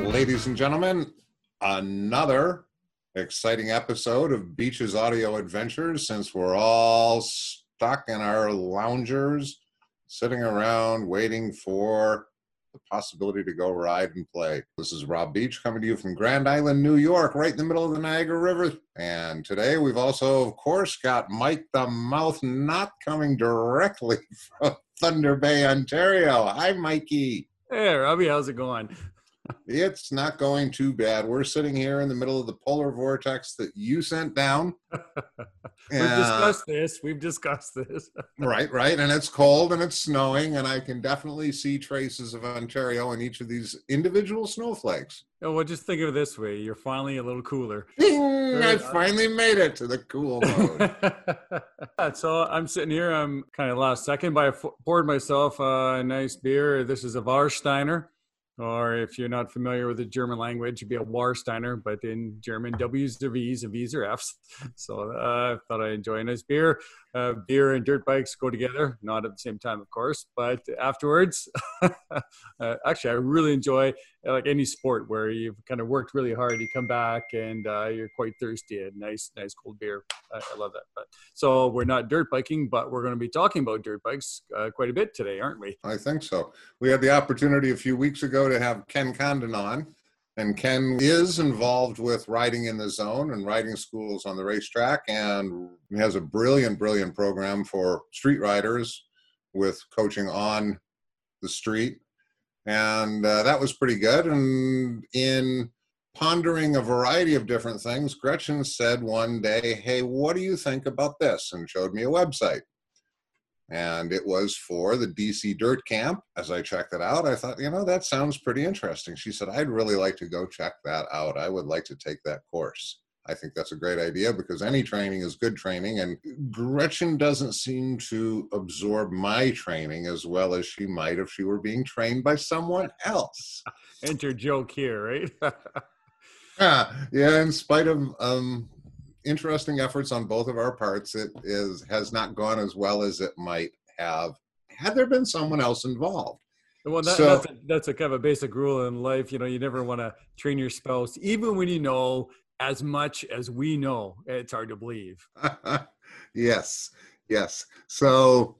Ladies and gentlemen. Another exciting episode of Beach's Audio Adventures since we're all stuck in our loungers, sitting around waiting for the possibility to go ride and play. This is Rob Beach coming to you from Grand Island, New York, right in the middle of the Niagara River. And today we've also, of course, got Mike the Mouth not coming directly from Thunder Bay, Ontario. Hi, Mikey. Hey, Robbie, how's it going? It's not going too bad. We're sitting here in the middle of the polar vortex that you sent down. We've Uh, discussed this. We've discussed this. right, right. And it's cold and it's snowing, and I can definitely see traces of Ontario in each of these individual snowflakes. Oh, well, just think of it this way: you're finally a little cooler. Ding! I finally made it to the cool mode. so I'm sitting here. I'm kind of last second, but I poured myself a nice beer. This is a Warsteiner, or if you're not familiar with the German language, it'd be a Warsteiner, but in German, W's are V's and V's are F's. So uh, I thought I'd enjoy a nice beer. Uh, beer and dirt bikes go together, not at the same time, of course, but afterwards. uh, actually, I really enjoy uh, like any sport where you've kind of worked really hard, you come back and uh, you're quite thirsty. A nice, nice cold beer. I, I love that. But so we're not dirt biking, but we're going to be talking about dirt bikes uh, quite a bit today, aren't we? I think so. We had the opportunity a few weeks ago to have Ken Condon on, and Ken is involved with riding in the zone and riding schools on the racetrack, and has a brilliant, brilliant program for street riders with coaching on the street, and uh, that was pretty good. And in pondering a variety of different things, Gretchen said one day, "Hey, what do you think about this?" and showed me a website and it was for the DC Dirt Camp. As I checked it out, I thought, you know, that sounds pretty interesting. She said, I'd really like to go check that out. I would like to take that course. I think that's a great idea because any training is good training, and Gretchen doesn't seem to absorb my training as well as she might if she were being trained by someone else. Enter joke here, right? Yeah, yeah. In spite of um, interesting efforts on both of our parts, it is has not gone as well as it might have had there been someone else involved. well, that, So- that's, a, that's a kind of a basic rule in life. You know, you never want to train your spouse, even when you know as much as we know. It's hard to believe. yes, yes. So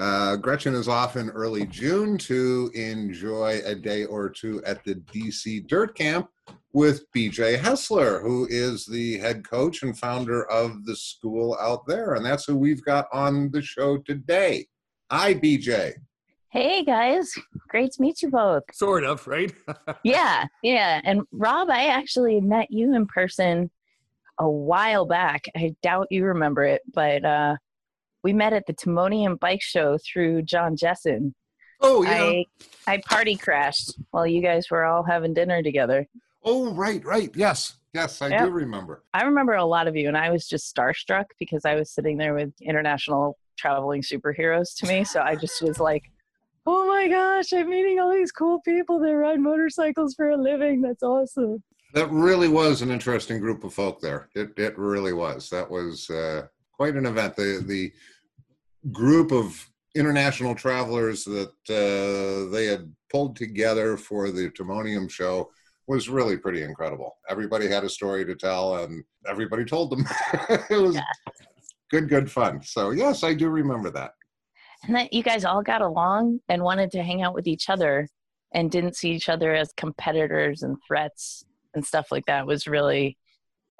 uh, Gretchen is off in early June to enjoy a day or two at the DC Dirt Camp with BJ Hessler, who is the head coach and founder of the school out there. And that's who we've got on the show today. Hi, BJ. Hey guys, great to meet you both. Sort of, right? Yeah, yeah. And Rob, I actually met you in person a while back. I doubt you remember it, but uh, we met at the Timonium Bike Show through John Jessen. Oh, yeah. I I party crashed while you guys were all having dinner together. Oh, right, right. Yes, yes, I Yep. do remember. I remember a lot of you, and I was just starstruck because I was sitting there with international traveling superheroes to me. So I just was like, oh my gosh, I'm meeting all these cool people that ride motorcycles for a living. That's awesome. That really was an interesting group of folk there. It it really was. That was uh, quite an event. The the group of international travelers that uh, they had pulled together for the Timonium show was really pretty incredible. Everybody had a story to tell, and everybody told them. it was good, good fun. So yes, I do remember that. And that you guys all got along and wanted to hang out with each other and didn't see each other as competitors and threats and stuff like that was really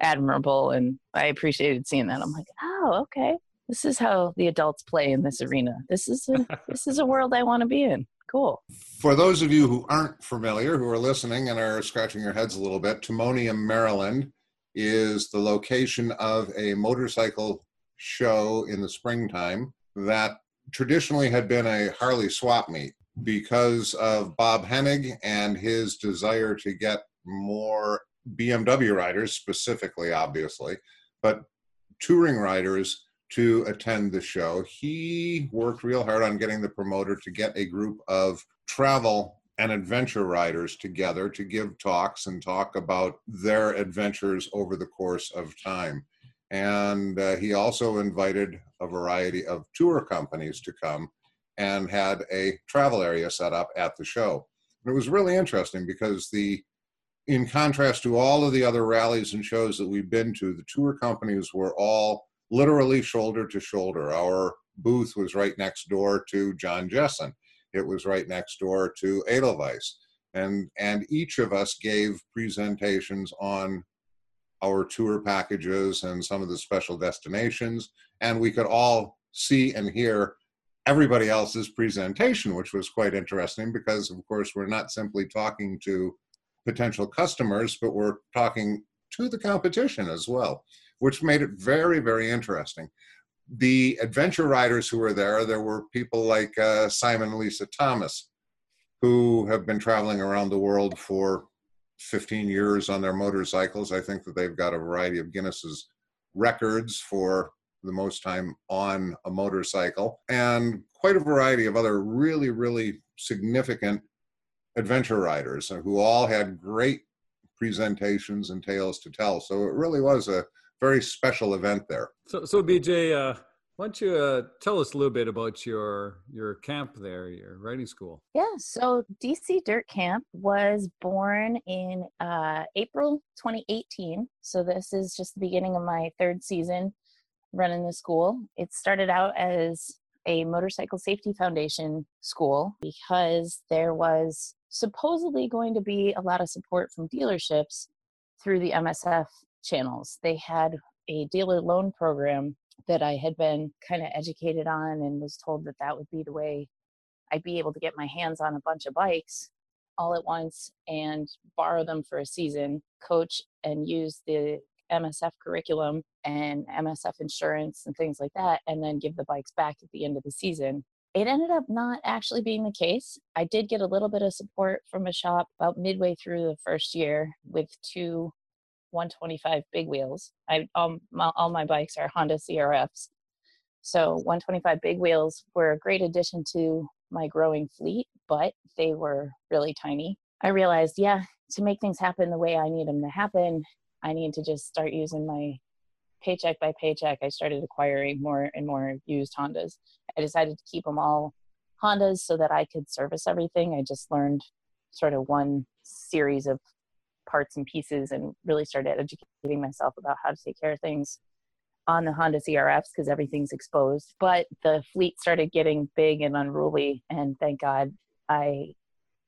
admirable and I appreciated seeing that. I'm like, oh, okay. This is how the adults play in this arena. This is a, this is a world I want to be in. Cool. For those of you who aren't familiar, who are listening and are scratching your heads a little bit, Timonium, Maryland is the location of a motorcycle show in the springtime that traditionally had been a Harley swap meet because of Bob Hennig and his desire to get more BMW riders, specifically, obviously, but touring riders to attend the show. He worked real hard on getting the promoter to get a group of travel and adventure riders together to give talks and talk about their adventures over the course of time. And uh, he also invited a variety of tour companies to come and had a travel area set up at the show. And it was really interesting because the in contrast to all of the other rallies and shows that we've been to, the tour companies were all literally shoulder to shoulder. Our booth was right next door to John Jessen. It was right next door to Edelweiss. And, and each of us gave presentations on our tour packages and some of the special destinations. And we could all see and hear everybody else's presentation, which was quite interesting because, of course, we're not simply talking to potential customers, but we're talking to the competition as well, which made it very, very interesting. The adventure riders who were there, there were people like uh, Simon and Lisa Thomas, who have been traveling around the world for 15 years on their motorcycles. I think that they've got a variety of Guinness's records for the most time on a motorcycle, and quite a variety of other really, really significant adventure riders who all had great presentations and tales to tell. So it really was a very special event there. So, so BJ, uh, why don't you uh, tell us a little bit about your your camp there, your riding school? Yeah, so DC Dirt Camp was born in uh, April 2018. So this is just the beginning of my third season running the school. It started out as a motorcycle safety foundation school because there was supposedly going to be a lot of support from dealerships through the MSF channels. They had a dealer loan program that I had been kind of educated on and was told that that would be the way I'd be able to get my hands on a bunch of bikes all at once and borrow them for a season, coach and use the MSF curriculum and MSF insurance and things like that, and then give the bikes back at the end of the season. It ended up not actually being the case. I did get a little bit of support from a shop about midway through the first year with two 125 big wheels. I all my, all my bikes are Honda CRFs. So 125 big wheels were a great addition to my growing fleet, but they were really tiny. I realized, yeah, to make things happen the way I need them to happen, I need to just start using my paycheck by paycheck. I started acquiring more and more used Hondas. I decided to keep them all Hondas so that I could service everything. I just learned sort of one series of parts and pieces and really started educating myself about how to take care of things on the Honda CRFs because everything's exposed. But the fleet started getting big and unruly, and thank God I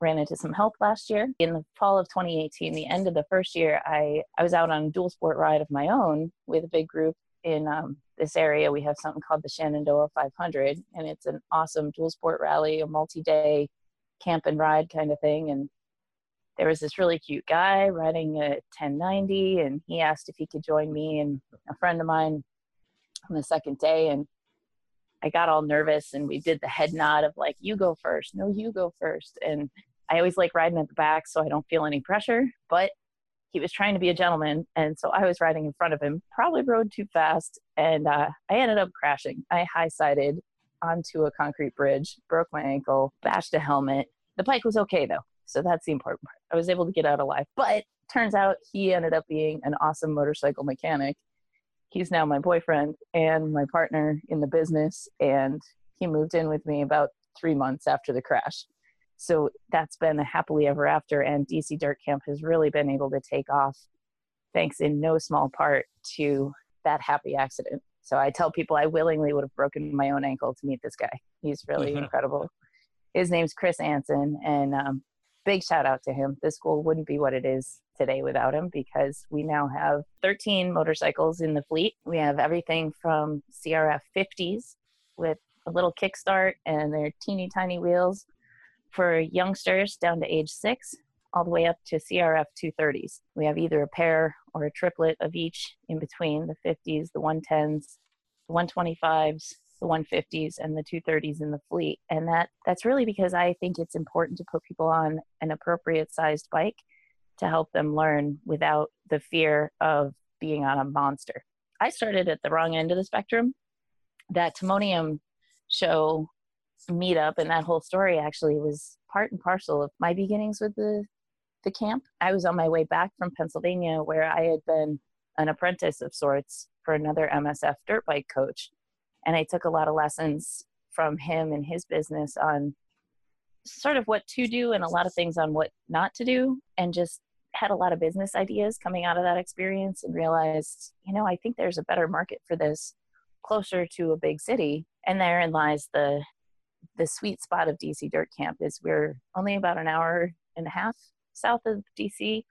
ran into some help last year. In the fall of 2018, the end of the first year, I, I was out on a dual sport ride of my own with a big group in um, this area. We have something called the Shenandoah 500, and it's an awesome dual sport rally, a multi day camp and ride kind of thing. And there was this really cute guy riding a 1090 and he asked if he could join me and a friend of mine on the second day and i got all nervous and we did the head nod of like you go first. No you go first. And i always like riding at the back so i don't feel any pressure but he was trying to be a gentleman and so i was riding in front of him probably rode too fast and uh, i ended up crashing. I high sided onto a concrete bridge broke my ankle bashed a helmet. The bike was okay though so that's the important part. I was able to get out alive. But turns out he ended up being an awesome motorcycle mechanic. He's now my boyfriend and my partner in the business. And he moved in with me about three months after the crash. So that's been a happily ever after. And DC Dirt Camp has really been able to take off, thanks in no small part to that happy accident. So I tell people I willingly would have broken my own ankle to meet this guy. He's really incredible. His name's Chris Anson, and um, big shout out to him. This school wouldn't be what it is today without him because we now have 13 motorcycles in the fleet. We have everything from CRF 50s with a little kickstart and their teeny tiny wheels for youngsters down to age six, all the way up to CRF 230s. We have either a pair or a triplet of each in between the 50s, the 110s, the 125s, the 150s, and the 230s in the fleet. And that that's really because I think it's important to put people on an appropriate sized bike to help them learn without the fear of being on a monster. I started at the wrong end of the spectrum. That Timonium show meetup and that whole story actually was part and parcel of my beginnings with the the camp. I was on my way back from Pennsylvania where I had been an apprentice of sorts for another MSF dirt bike coach. And I took a lot of lessons from him and his business on sort of what to do and a lot of things on what not to do and just had a lot of business ideas coming out of that experience and realized, you know, I think there's a better market for this closer to a big city. And therein lies the the sweet spot of DC Dirt Camp is we're only about an hour and a half south of DC,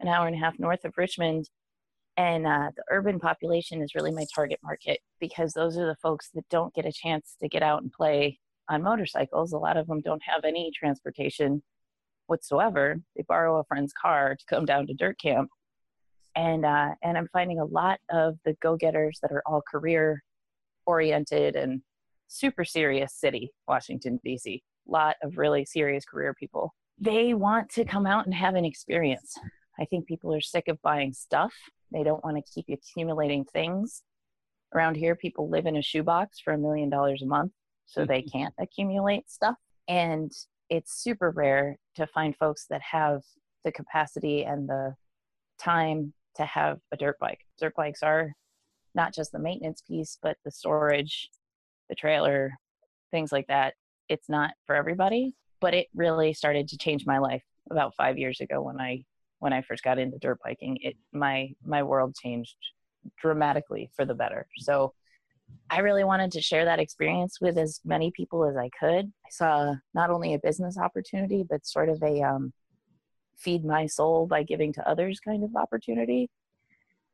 an hour and a half north of Richmond. And uh, the urban population is really my target market because those are the folks that don't get a chance to get out and play on motorcycles. A lot of them don't have any transportation whatsoever. They borrow a friend's car to come down to dirt camp. And, uh, and I'm finding a lot of the go getters that are all career oriented and super serious city, Washington, D.C. Lot of really serious career people. They want to come out and have an experience. I think people are sick of buying stuff. They don't want to keep accumulating things. Around here, people live in a shoebox for a million dollars a month, so they mm-hmm. can't accumulate stuff. And it's super rare to find folks that have the capacity and the time to have a dirt bike. Dirt bikes are not just the maintenance piece, but the storage, the trailer, things like that. It's not for everybody, but it really started to change my life about five years ago when I when I first got into dirt biking. It my my world changed dramatically for the better. So I really wanted to share that experience with as many people as I could. I saw not only a business opportunity, but sort of a um, feed my soul by giving to others kind of opportunity.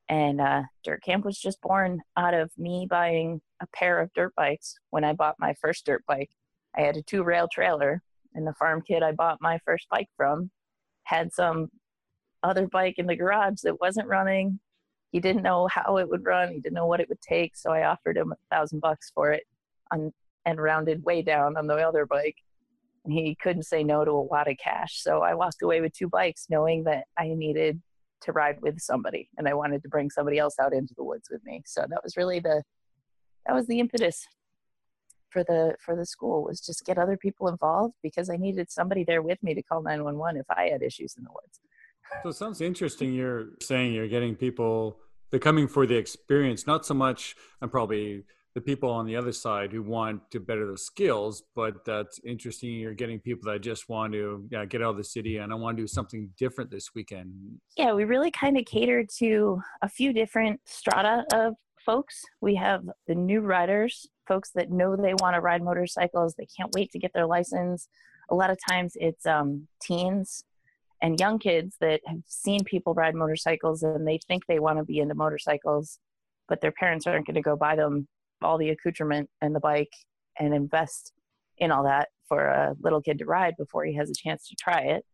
And uh, Dirt Camp was just born out of me buying a pair of dirt bikes when I bought my first dirt bike. I had a two rail trailer, and the farm kid I bought my first bike from had some other bike in the garage that wasn't running. He didn't know how it would run, he didn't know what it would take, so I offered him a thousand bucks for it on, and rounded way down on the other bike. And he couldn't say no to a lot of cash. So I walked away with two bikes knowing that I needed to ride with somebody and I wanted to bring somebody else out into the woods with me. So that was really the that was the impetus for the for the school was just get other people involved because I needed somebody there with me to call 911 if I had issues in the woods. So it sounds interesting you're saying you're getting people they're coming for the experience, not so much and probably the people on the other side who want to better the skills. But that's interesting. You're getting people that just want to yeah, get out of the city and I want to do something different this weekend. Yeah, we really kind of cater to a few different strata of folks. We have the new riders, folks that know they want to ride motorcycles. They can't wait to get their license. A lot of times it's um, teens and young kids that have seen people ride motorcycles and they think they want to be into motorcycles, but their parents aren't going to go buy them all the accoutrement and the bike and invest in all that for a little kid to ride before he has a chance to try it.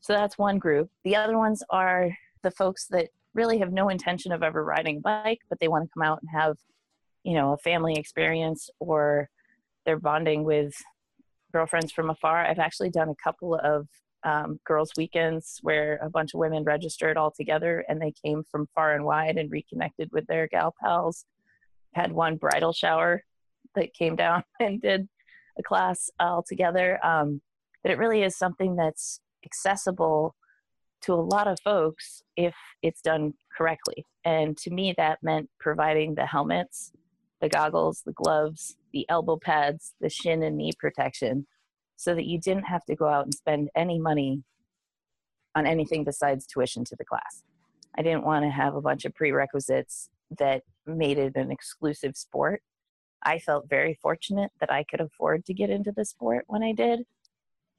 So that's one group. The other ones are the folks that really have no intention of ever riding a bike, but they want to come out and have, you know, a family experience or they're bonding with girlfriends from afar. I've actually done a couple of um, girls' weekends where a bunch of women registered all together and they came from far and wide and reconnected with their gal pals had one bridal shower that came down and did a class all together. Um, but it really is something that's accessible to a lot of folks if it's done correctly. And to me, that meant providing the helmets, the goggles, the gloves, the elbow pads, the shin and knee protection, so that you didn't have to go out and spend any money on anything besides tuition to the class. I didn't want to have a bunch of prerequisites that made it an exclusive sport. I felt very fortunate that I could afford to get into the sport when I did.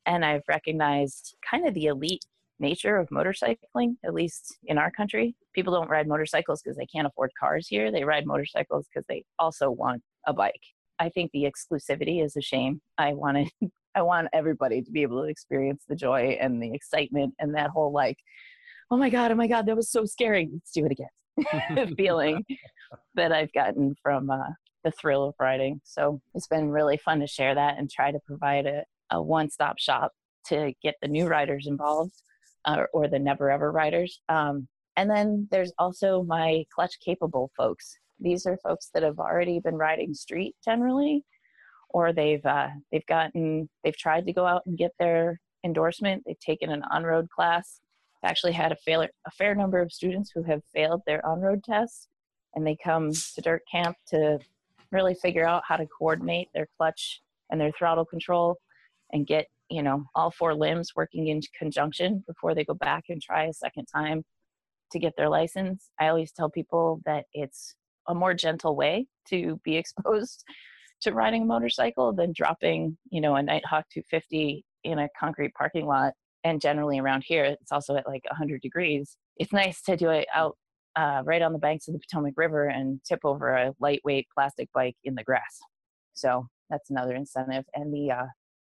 And I've recognized kind of the elite nature of motorcycling, at least in our country. People don't ride motorcycles because they can't afford cars here. They ride motorcycles because they also want a bike. I think the exclusivity is a shame. I want to I want everybody to be able to experience the joy and the excitement and that whole like, oh my god, oh my god, that was so scary. Let's do it again. feeling that I've gotten from uh, the thrill of riding. So it's been really fun to share that and try to provide a, a one-stop shop to get the new riders involved uh, or the never ever riders. Um, and then there's also my clutch capable folks. These are folks that have already been riding street generally, or they've uh, they've gotten they've tried to go out and get their endorsement. They've taken an on-road class. Actually, had a fair a fair number of students who have failed their on-road tests, and they come to dirt camp to really figure out how to coordinate their clutch and their throttle control and get you know all four limbs working in conjunction before they go back and try a second time to get their license i always tell people that it's a more gentle way to be exposed to riding a motorcycle than dropping you know a nighthawk 250 in a concrete parking lot. And generally around here it's also at like 100 degrees. It's nice to do it out uh, right on the banks of the potomac river and tip over a lightweight plastic bike in the grass. So that's another incentive. And the uh,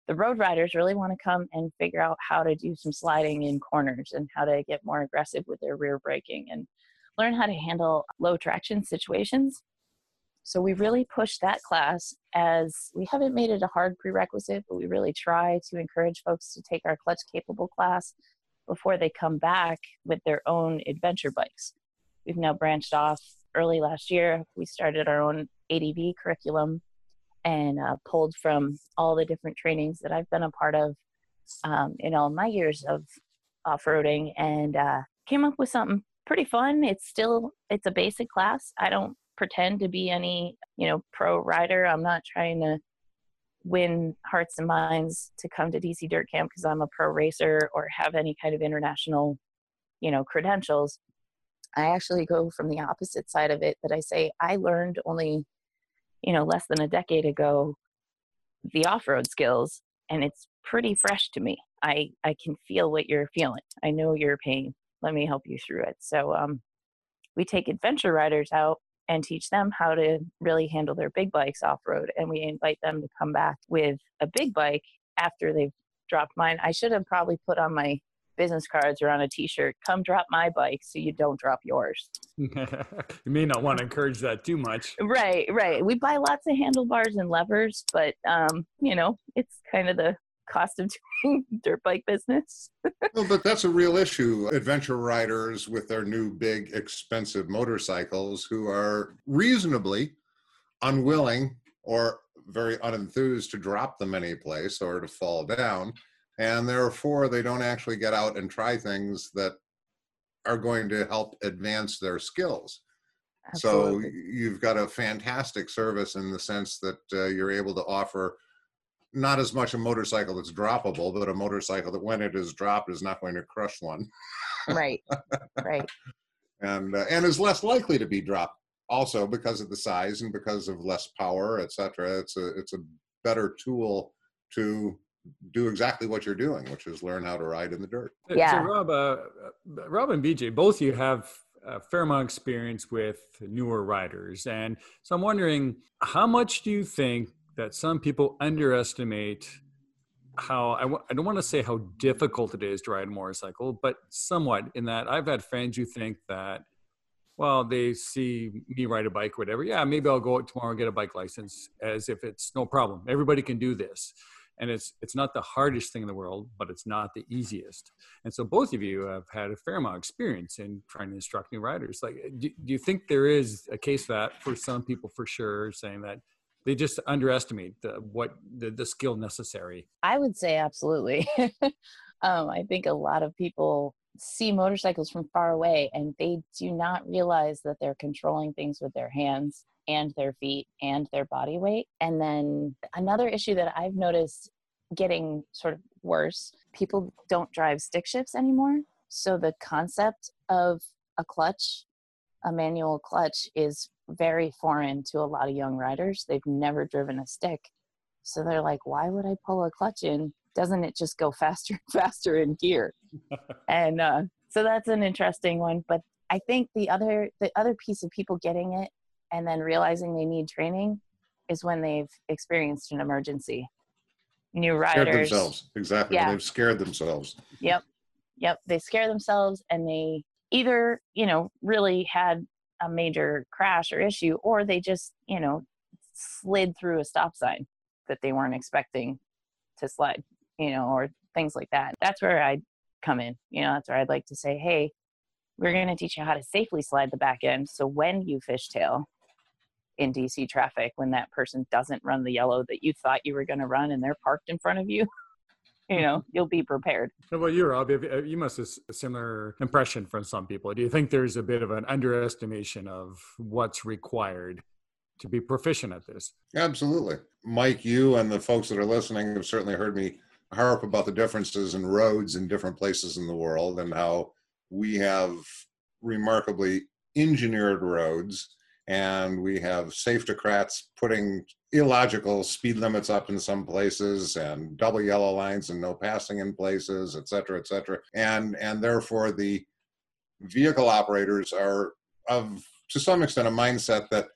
the road riders really want to come and figure out how to do some sliding in corners and how to get more aggressive with their rear braking and learn how to handle low traction situations. So we really push that class as we haven't made it a hard prerequisite, but we really try to encourage folks to take our clutch capable class before they come back with their own adventure bikes. We've now branched off early last year. We started our own ADV curriculum and uh, pulled from all the different trainings that I've been a part of um, in all my years of off-roading and uh, came up with something pretty fun. It's still it's a basic class. I don't pretend to be any you know pro rider. I'm not trying to win hearts and minds to come to DC Dirt Camp because I'm a pro racer or have any kind of international you know credentials. I actually go from the opposite side of it that I say I learned only you know less than a decade ago the off-road skills and it's pretty fresh to me i i can feel what you're feeling i know your pain let me help you through it so um, we take adventure riders out and teach them how to really handle their big bikes off road and we invite them to come back with a big bike after they've dropped mine. I should have probably put on my business cards or on a t-shirt come drop my bike so you don't drop yours. You may not want to encourage that too much. Right right. We buy lots of handlebars and levers but um you know it's kind of the cost of doing dirt bike business well but that's a real issue adventure riders with their new big expensive motorcycles who are reasonably unwilling or very unenthused to drop them any place or to fall down and therefore they don't actually get out and try things that are going to help advance their skills. Absolutely. So you've got a fantastic service in the sense that uh, you're able to offer not as much a motorcycle that's droppable, but a motorcycle that when it is dropped is not going to crush one. right. Right. and uh, and is less likely to be dropped also because of the size and because of less power, etc. It's a it's a better tool to do exactly what you're doing, which is learn how to ride in the dirt. Yeah. So Rob, uh, uh Rob and BJ, both you have a fair amount of experience with newer riders, and so I'm wondering, how much do you think that some people underestimate how I w- I don't want to say how difficult it is to ride a motorcycle, but somewhat in that I've had friends who think that well, they see me ride a bike, whatever. Yeah, maybe I'll go out tomorrow and get a bike license as if it's no problem. Everybody can do this and it's it's not the hardest thing in the world but it's not the easiest and so both of you have had a fair amount of experience in trying to instruct new riders like do, do you think there is a case that for some people for sure saying that they just underestimate the, what the, the skill necessary i would say absolutely um, i think a lot of people see motorcycles from far away and they do not realize that they're controlling things with their hands and their feet and their body weight. And then another issue that I've noticed getting sort of worse people don't drive stick shifts anymore. So the concept of a clutch, a manual clutch, is very foreign to a lot of young riders. They've never driven a stick. So they're like, why would I pull a clutch in doesn't it just go faster and faster in gear? and uh, so that's an interesting one. But I think the other the other piece of people getting it and then realizing they need training is when they've experienced an emergency. New Scared riders, themselves. Exactly. Yeah. They've scared themselves. Yep. Yep. They scare themselves and they either, you know, really had a major crash or issue, or they just, you know, slid through a stop sign that they weren't expecting to slide, you know, or things like that. That's where I'd come in. You know, that's where I'd like to say, hey, we're going to teach you how to safely slide the back end. So when you fishtail in DC traffic, when that person doesn't run the yellow that you thought you were going to run and they're parked in front of you, you know, you'll be prepared. Well, about you, Rob? Have- have- You must have a similar impression from some people. Do you think there's a bit of an underestimation of what's required to be proficient at this? Absolutely. Mike, you and the folks that are listening have certainly heard me harp about the differences in roads in different places in the world and how we have remarkably engineered roads and we have safetocrats putting illogical speed limits up in some places and double yellow lines and no passing in places et cetera et cetera and and therefore the vehicle operators are of to some extent a mindset that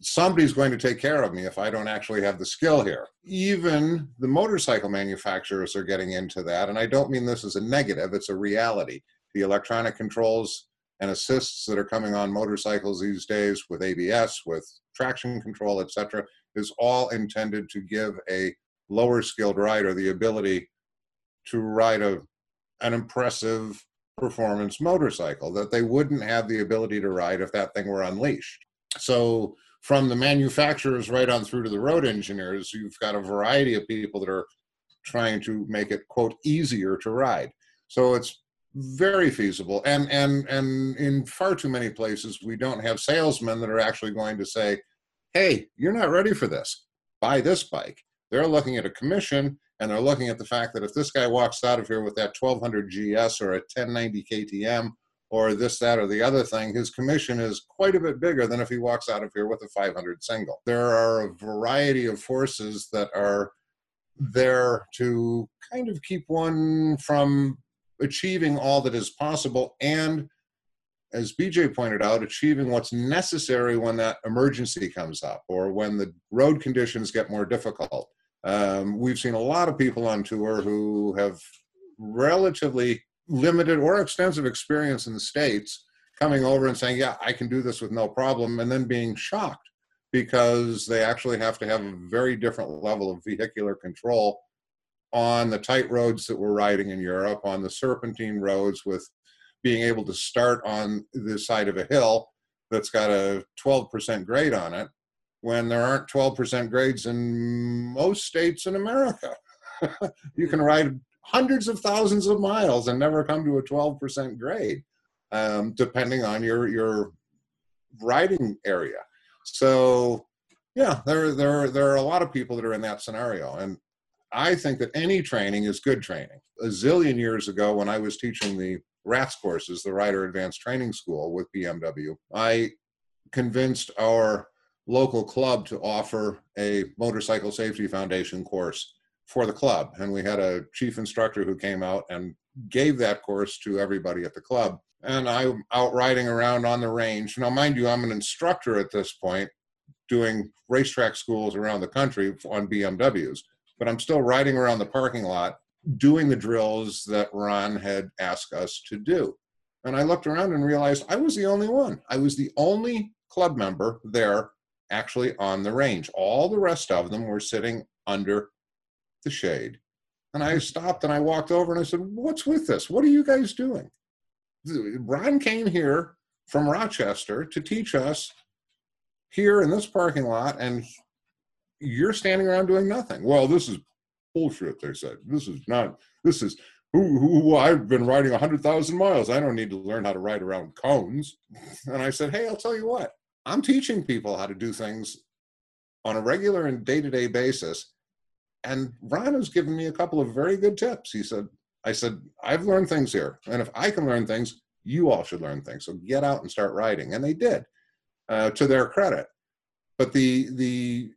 somebody's going to take care of me if I don't actually have the skill here. Even the motorcycle manufacturers are getting into that. And I don't mean this as a negative, it's a reality. The electronic controls and assists that are coming on motorcycles these days with ABS, with traction control, etc., is all intended to give a lower skilled rider the ability to ride a, an impressive performance motorcycle that they wouldn't have the ability to ride if that thing were unleashed. So from the manufacturers right on through to the road engineers, you've got a variety of people that are trying to make it quote easier to ride. So it's very feasible. And and and in far too many places we don't have salesmen that are actually going to say, "Hey, you're not ready for this. Buy this bike." They're looking at a commission and they're looking at the fact that if this guy walks out of here with that 1200 GS or a 1090 KTM or this, that, or the other thing, his commission is quite a bit bigger than if he walks out of here with a 500 single. There are a variety of forces that are there to kind of keep one from achieving all that is possible and as BJ pointed out, achieving what's necessary when that emergency comes up or when the road conditions get more difficult. Um, we've seen a lot of people on tour who have relatively limited or extensive experience in the States coming over and saying, Yeah, I can do this with no problem, and then being shocked because they actually have to have a very different level of vehicular control on the tight roads that we're riding in Europe, on the serpentine roads with being able to start on the side of a hill that's got a 12% grade on it when there aren't 12% grades in most states in America. you can ride hundreds of thousands of miles and never come to a 12% grade, um, depending on your, your riding area. So, yeah, there, there, there are a lot of people that are in that scenario. And I think that any training is good training. A zillion years ago, when I was teaching the RATS courses, the Rider Advanced Training School with BMW, I convinced our local club to offer a motorcycle safety foundation course for the club. And we had a chief instructor who came out and gave that course to everybody at the club. And I'm out riding around on the range. Now, mind you, I'm an instructor at this point doing racetrack schools around the country on BMWs, but I'm still riding around the parking lot doing the drills that Ron had asked us to do. And I looked around and realized I was the only one. I was the only club member there actually on the range. All the rest of them were sitting under the shade. And I stopped and I walked over and I said, What's with this? What are you guys doing? Ron came here from Rochester to teach us here in this parking lot, and you're standing around doing nothing. Well, this is bullshit, they said. This is not, this is, who, who I've been riding 100,000 miles. I don't need to learn how to ride around cones. And I said, Hey, I'll tell you what, I'm teaching people how to do things on a regular and day to day basis. And Ron has given me a couple of very good tips. He said, I said, I've learned things here. And if I can learn things, you all should learn things. So get out and start riding. And they did, uh, to their credit. But the, the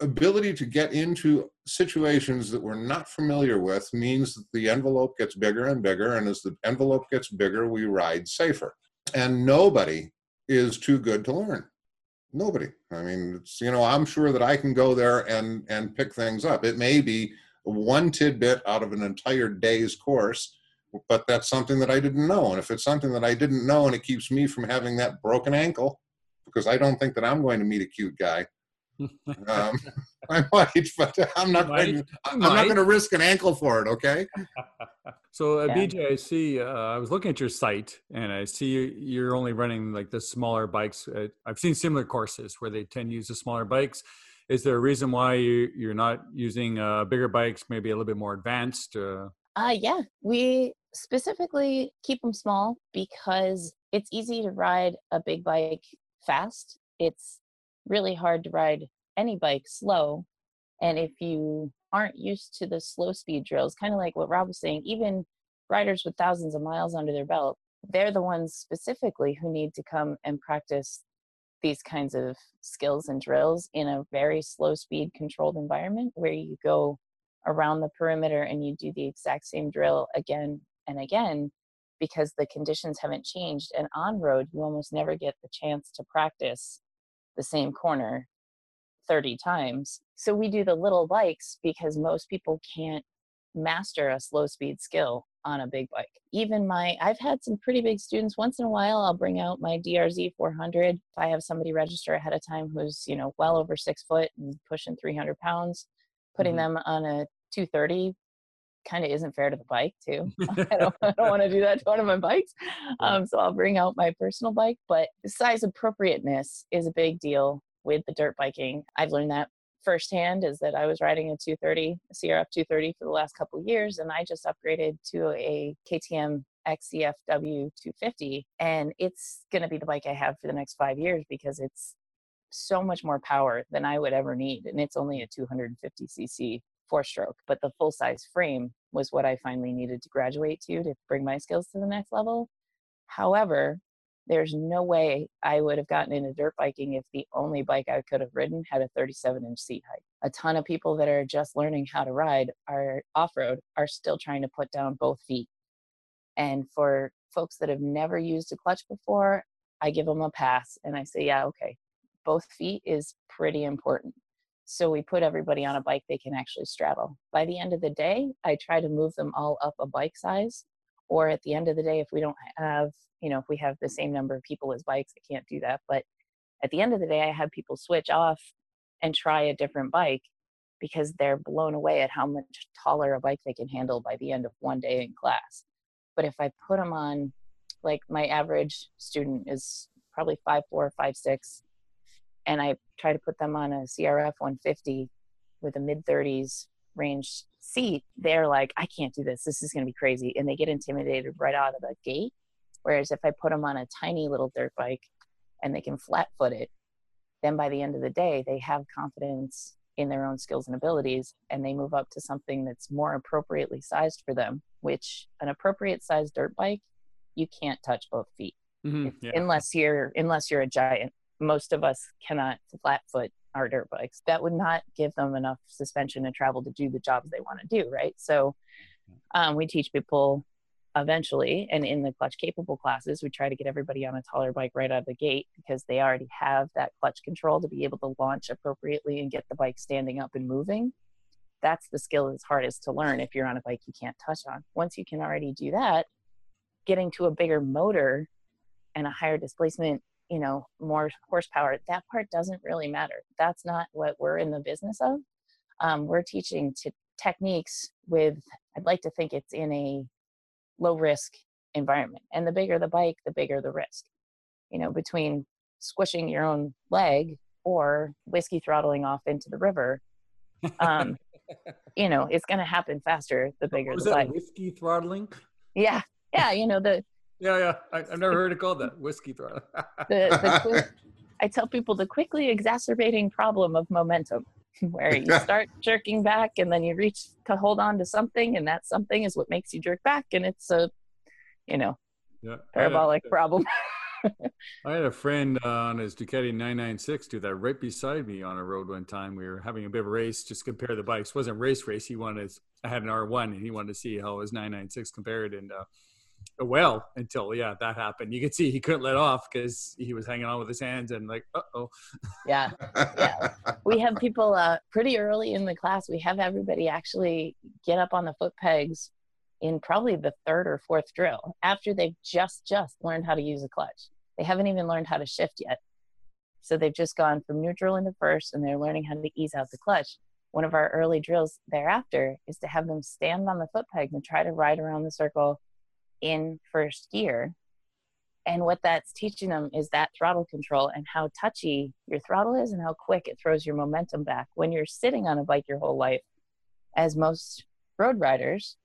ability to get into situations that we're not familiar with means that the envelope gets bigger and bigger. And as the envelope gets bigger, we ride safer. And nobody is too good to learn. Nobody. I mean, it's, you know, I'm sure that I can go there and, and pick things up. It may be one tidbit out of an entire day's course, but that's something that I didn't know. And if it's something that I didn't know and it keeps me from having that broken ankle, because I don't think that I'm going to meet a cute guy, um, I might, but I'm not Might. going. To, I'm Might. not going to risk an ankle for it. Okay. So, uh, Yeah. BJ, I see. Uh, I was looking at your site, and I see you- you're only running like the smaller bikes. Uh, I've seen similar courses where they tend to use the smaller bikes. Is there a reason why you, you're not using uh, bigger bikes, maybe a little bit more advanced? Uh, Uh, yeah, we specifically keep them small because it's easy to ride a big bike fast. It's really hard to ride any bike slow. And if you aren't used to the slow speed drills, kind of like what Rob was saying, even riders with thousands of miles under their belt, they're the ones specifically who need to come and practice these kinds of skills and drills in a very slow speed controlled environment where you go around the perimeter and you do the exact same drill again and again because the conditions haven't changed. And on road, you almost never get the chance to practice the same corner 30 times. So we do the little bikes because most people can't master a slow speed skill on a big bike. Even my, I've had some pretty big students. Once in a while, I'll bring out my DRZ 400. If I have somebody register ahead of time who's, you know, well over six foot and pushing 300 pounds, putting Mhm. them on a 230 kind of isn't fair to the bike too. I don't, I don't want to do that to one of my bikes. Um, so I'll bring out my personal bike, but the size appropriateness is a big deal with the dirt biking. I've learned that firsthand is that I was riding a 230, a CRF 230 for the last couple years, and I just upgraded to a KTM XCFW 250, and it's going to be the bike I have for the next five years because it's so much more power than I would ever need, and it's only a 250 cc four stroke. But the full size frame was what I finally needed to graduate to to bring my skills to the next level. However, there's no way I would have gotten into dirt biking if the only bike I could have ridden had a 37 inch seat height. A ton of people that are just learning how to ride are off road are still trying to put down both feet. And for folks that have never used a clutch before, I give them a pass and I say, yeah, okay, both feet is pretty important. So we put everybody on a bike they can actually straddle. By the end of the day, I try to move them all up a bike size. Or at the end of the day, if we don't have, you know, if we have the same number of people as bikes, I can't do that. But at the end of the day, I have people switch off and try a different bike because they're blown away at how much taller a bike they can handle by the end of one day in class. But if I put them on, like my average student is probably five four, five six, and I try to put them on a CRF 150 with a mid 30s range seat, they're like, I can't do this. This is going to be crazy. And they get intimidated right out of the gate. Whereas if I put them on a tiny little dirt bike and they can flat foot it, then by the end of the day, they have confidence in their own skills and abilities and they move up to something that's more appropriately sized for them, which an appropriate sized dirt bike, you can't touch both feet mhm, yeah. unless you're unless you're a giant most of us cannot flat foot our dirt bikes. That would not give them enough suspension and travel to do the jobs they want to do right? So um, we teach people eventually and in the clutch capable classes we try to get everybody on a taller bike right out of the gate because they already have that clutch control to be able to launch appropriately and get the bike standing up and moving. That's the skill that's hardest to learn if you're on a bike you can't touch on. Once you can already do that getting to a bigger motor and a higher displacement you know more horsepower that part doesn't really matter. That's not what we're in the business of. Um, we're teaching t- techniques with i'd like to think it's in a low risk environment and the bigger the bike the bigger the risk. You know between squishing your own leg or whiskey throttling off into the river um, you know it's going to happen faster the bigger the that bike. whiskey throttling? yeah yeah you know the Yeah, yeah. I, I've never heard it called that. Whiskey throttling. the, the quick, I tell people the quickly exacerbating problem of momentum, where you start jerking back and then you reach to hold on to something, and that something is what makes you jerk back, and it's a, you know, yeah. parabolic problem. I had a friend on his Ducati 996 do that right beside me on a road one time. We were having a bit of a race, just compare the bikes. It wasn't race race. He wanted, I had an R1 and he wanted to see how his 996 compared. And uh, well, until yeah, that happened. You could see he couldn't let off because he was hanging on with his hands and like, oh. Yeah. Yeah. we have people uh, pretty early in the class. We have everybody actually get up on the foot pegs in probably the third or fourth drill after they've just just learned how to use a clutch. They haven't even learned how to shift yet. So they've just gone from neutral into first and they're learning how to ease out the clutch. One of our early drills thereafter is to have them stand on the foot peg and try to ride around the circle in first gear. And what that's teaching them is that throttle control and how touchy your throttle is and how quick it throws your momentum back. When you're sitting on a bike your whole life, as most road riders,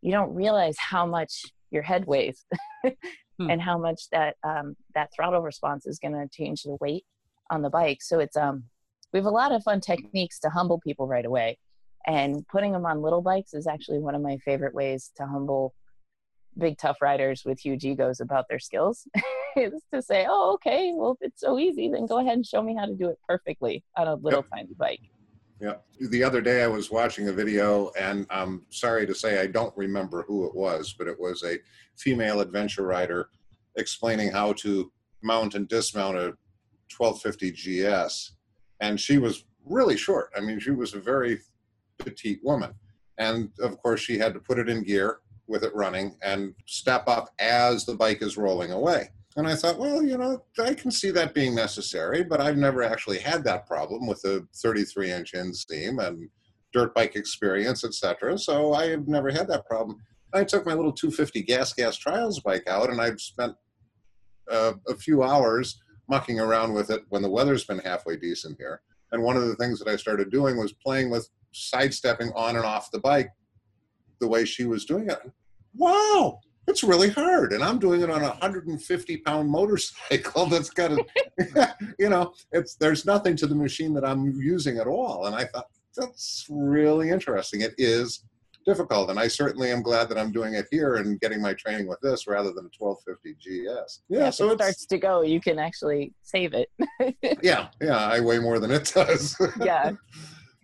you don't realize how much your head weighs hmm. and how much that um, that throttle response is going to change the weight on the bike. So it's um we have a lot of fun techniques to humble people right away, and putting them on little bikes is actually one of my favorite ways to humble big tough riders with huge egos about their skills is to say, oh, okay, well, if it's so easy, then go ahead and show me how to do it perfectly on a little yep. tiny bike. Yeah. The other day I was watching a video, and I'm sorry to say I don't remember who it was, but it was a female adventure rider explaining how to mount and dismount a 1250 GS. And she was really short. I mean, she was a very petite woman. And of course, she had to put it in gear with it running and step up as the bike is rolling away. And I thought, well, you know, I can see that being necessary, but I've never actually had that problem with a 33 inch inseam and dirt bike experience, etc. So I have never had that problem. I took my little 250 gas gas trials bike out, and I've spent uh, a few hours mucking around with it when the weather's been halfway decent here. And one of the things that I started doing was playing with sidestepping on and off the bike the way she was doing it. Wow, it's really hard and i'm doing it on a 150 pound motorcycle that's got a you know it's there's nothing to the machine that i'm using at all and i thought that's really interesting it is difficult and i certainly am glad that i'm doing it here and getting my training with this rather than a 1250 gs yeah, yeah so it starts to go you can actually save it. Yeah yeah i weigh more than it does. Yeah.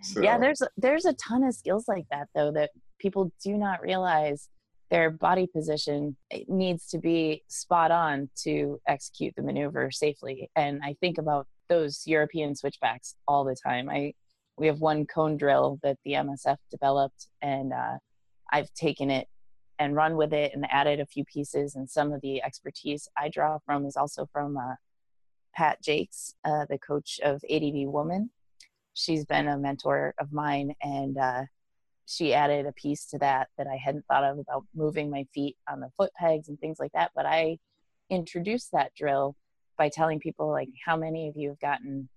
So. yeah there's there's a ton of skills like that though that people do not realize their body position needs to be spot on to execute the maneuver safely. And I think about those European switchbacks all the time. I we have one cone drill that the MSF developed, and uh, I've taken it and run with it and added a few pieces. And some of the expertise I draw from is also from uh, Pat Jacques, uh, the coach of ADV Woman. She's been a mentor of mine, and uh, she added a piece to that that I hadn't thought of about moving my feet on the foot pegs and things like that. But I introduced that drill by telling people like how many of you have gotten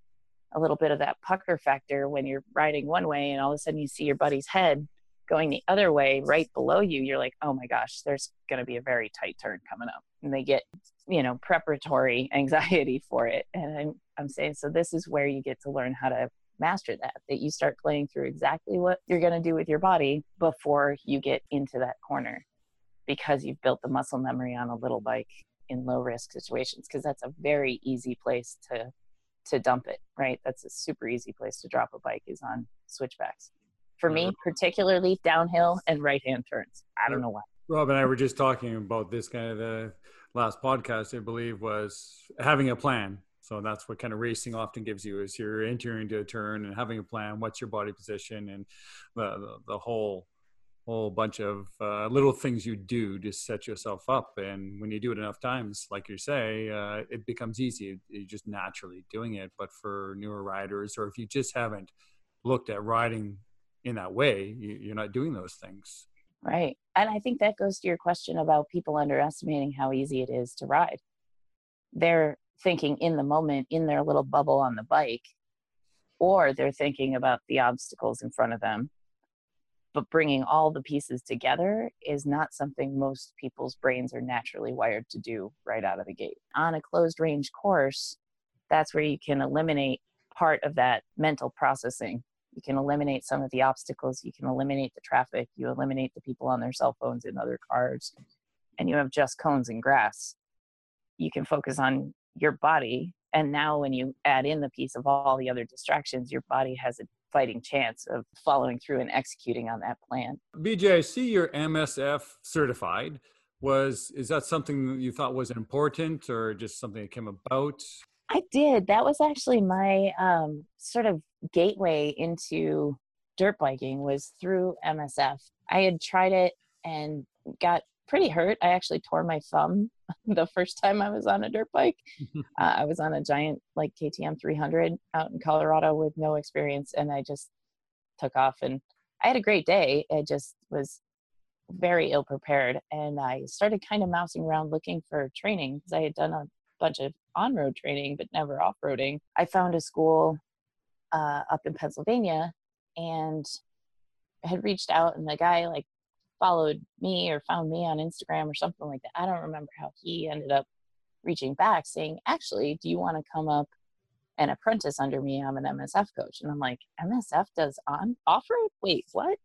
a little bit of that pucker factor when you're riding one way and all of a sudden you see your buddy's head going the other way right below you you're like oh my gosh there's going to be a very tight turn coming up and they get you know preparatory anxiety for it and I'm, I'm saying so this is where you get to learn how to master that that you start playing through exactly what you're going to do with your body before you get into that corner because you've built the muscle memory on a little bike in low risk situations because that's a very easy place to to dump it right? That's a super easy place to drop a bike is on switchbacks. For me particularly downhill and right hand turns. I don't know why. Rob and i were just talking about this kind of the last podcast i believe was having a plan so that's what kind of racing often gives you is you're entering into a turn and having a plan. What's your body position and the the, the whole whole bunch of uh, little things you do to set yourself up. And when you do it enough times, like you say, uh, it becomes easy. You're just naturally doing it. But for newer riders, or if you just haven't looked at riding in that way, you, are not doing those things. Right. And I think that goes to your question about people underestimating how easy it is to ride. They're thinking in the moment in their little bubble on the bike or they're thinking about the obstacles in front of them. But bringing all the pieces together is not something most people's brains are naturally wired to do right out of the gate. On a closed range course that's where you can eliminate part of that mental processing. You can eliminate some of the obstacles you can eliminate the traffic you eliminate the people on their cell phones in other cars and you have just cones and grass. You can focus on your body. And now, when you add in the piece of all the other distractions, your body has a fighting chance of following through and executing on that plan. BJ, I see you're MSF certified. Was is that something that you thought was important, or just something that came about? I did. That was actually my um, sort of gateway into dirt biking was through MSF. I had tried it and got pretty hurt. I actually tore my thumb the first time I was on a dirt bike. uh, I was on a giant like KTM 300 out in Colorado with no experience, and I just took off. And I had a great day. I just was very ill prepared, and I started kind of mousing around looking for training because I had done a bunch of on-road training but never off-roading. I found a school uh, up in Pennsylvania, and had reached out, and the guy like followed me or found me on Instagram or something like that. I don't remember how he ended up reaching back saying, actually, do you want to come up and apprentice under me? I'm an MSF coach. And I'm like, MSF does on off road? Wait, what?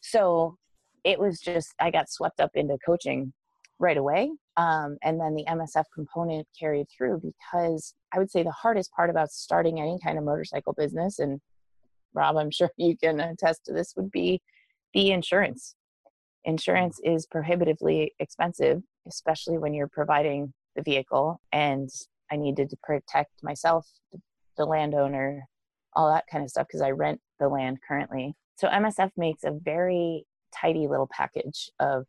So it was just, I got swept up into coaching right away. Um, and then the MSF component carried through because I would say the hardest part about starting any kind of motorcycle business, and Rob, I'm sure you can attest to this, would be the insurance insurance is prohibitively expensive, especially when you're providing the vehicle. And I needed to protect myself, the landowner, all that kind of stuff, because I rent the land currently. So MSF makes a very tidy little package of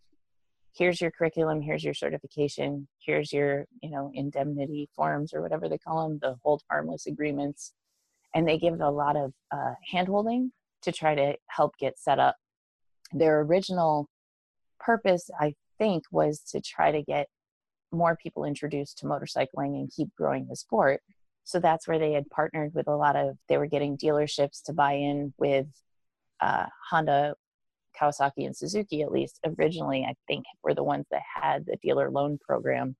here's your curriculum, here's your certification, here's your, you know, indemnity forms or whatever they call them, the hold harmless agreements. And they give a lot of uh, handholding to try to help get set up. Their original purpose, I think, was to try to get more people introduced to motorcycling and keep growing the sport. So that's where they had partnered with a lot of, they were getting dealerships to buy in with uh, Honda, Kawasaki, and Suzuki, at least originally, I think, were the ones that had the dealer loan program.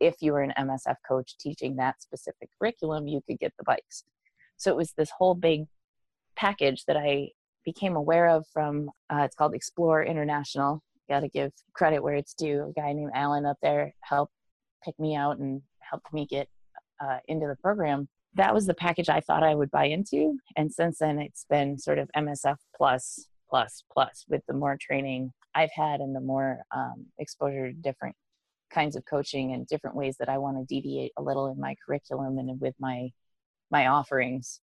If you were an MSF coach teaching that specific curriculum, you could get the bikes. So it was this whole big package that I became aware of from, uh, it's called Explore International got to give credit where it's due. A guy named Alan up there helped pick me out and helped me get uh, into the program. That was the package I thought I would buy into. And since then, it's been sort of MSF plus, plus, plus with the more training I've had and the more um, exposure to different kinds of coaching and different ways that I want to deviate a little in my curriculum and with my my offerings.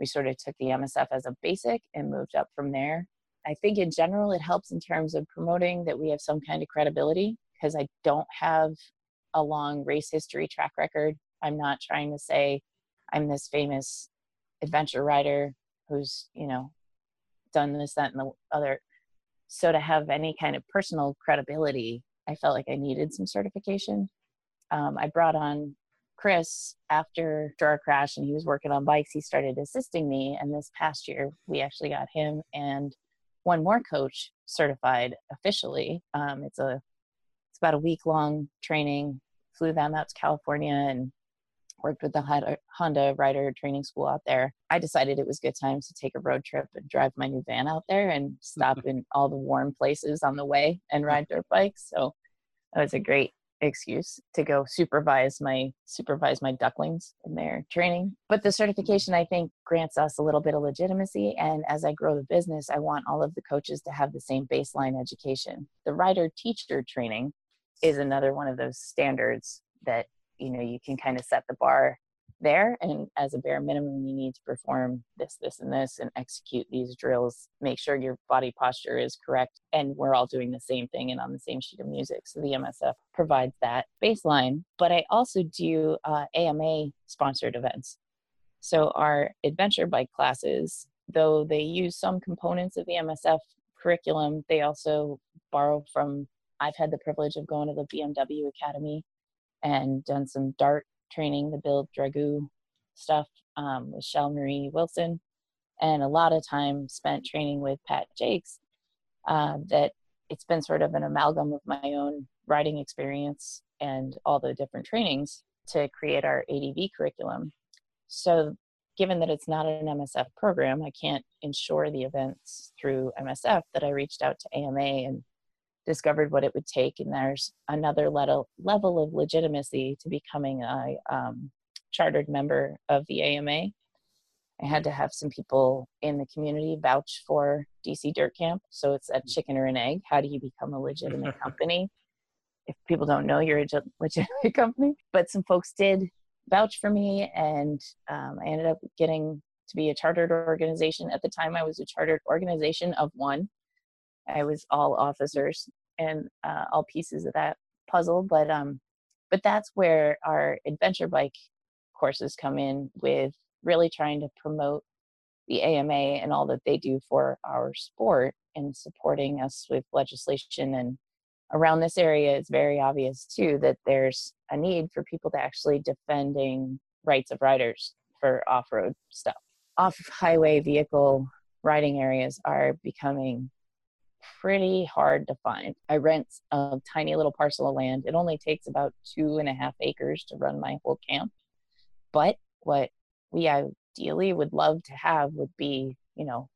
We sort of took the MSF as a basic and moved up from there. I think in general it helps in terms of promoting that we have some kind of credibility because I don't have a long race history track record. I'm not trying to say I'm this famous adventure rider who's, you know, done this, that, and the other. So to have any kind of personal credibility, I felt like I needed some certification. Um, I brought on Chris after our crash and he was working on bikes. He started assisting me. And this past year, we actually got him and one more coach certified officially. Um, it's a it's about a week long training. Flew them out to California and worked with the Honda Rider Training School out there. I decided it was good time to take a road trip and drive my new van out there and stop in all the warm places on the way and ride dirt bikes. So that was a great excuse to go supervise my supervise my ducklings in their training but the mm-hmm. certification i think grants us a little bit of legitimacy and as i grow the business i want all of the coaches to have the same baseline education. The rider teacher training is another one of those standards that you know you can kind of set the bar there and as a bare minimum you need to perform this this and this and execute these drills. Make sure your body posture is correct and we're all doing the same thing and on the same sheet of music so the msf provides that baseline. But i also do uh, ama sponsored events. So our adventure bike classes though they use some components of the msf curriculum they also borrow from i've had the privilege of going to the bmw academy and done some dart training the Bill Dragoo stuff um, with Shell Marie Wilson, and a lot of time spent training with Pat Jacques. Uh, that it's been sort of an amalgam of my own writing experience and all the different trainings to create our ADV curriculum. So, given that it's not an MSF program, I can't insure the events through MSF. That I reached out to AMA and discovered what it would take and there's another level level of legitimacy to becoming a um, chartered member of the AMA. I had to have some people in the community vouch for DC Dirt Camp. So it's a chicken or an egg. How do you become a legitimate company? If people don't know you're a legitimate company, but some folks did vouch for me, and um, I ended up getting to be a chartered organization. At the time, I was a chartered organization of one. I was all officers and uh, all pieces of that puzzle, but um, but that's where our adventure bike courses come in with really trying to promote the AMA and all that they do for our sport and supporting us with legislation and around this area it's very obvious too that there's a need for people to actually defending rights of riders for off-road stuff. Off-highway vehicle riding areas are becoming pretty hard to find. I rent a tiny little parcel of land. It only takes about two and a half acres to run my whole camp. But what we ideally would love to have would be, you know,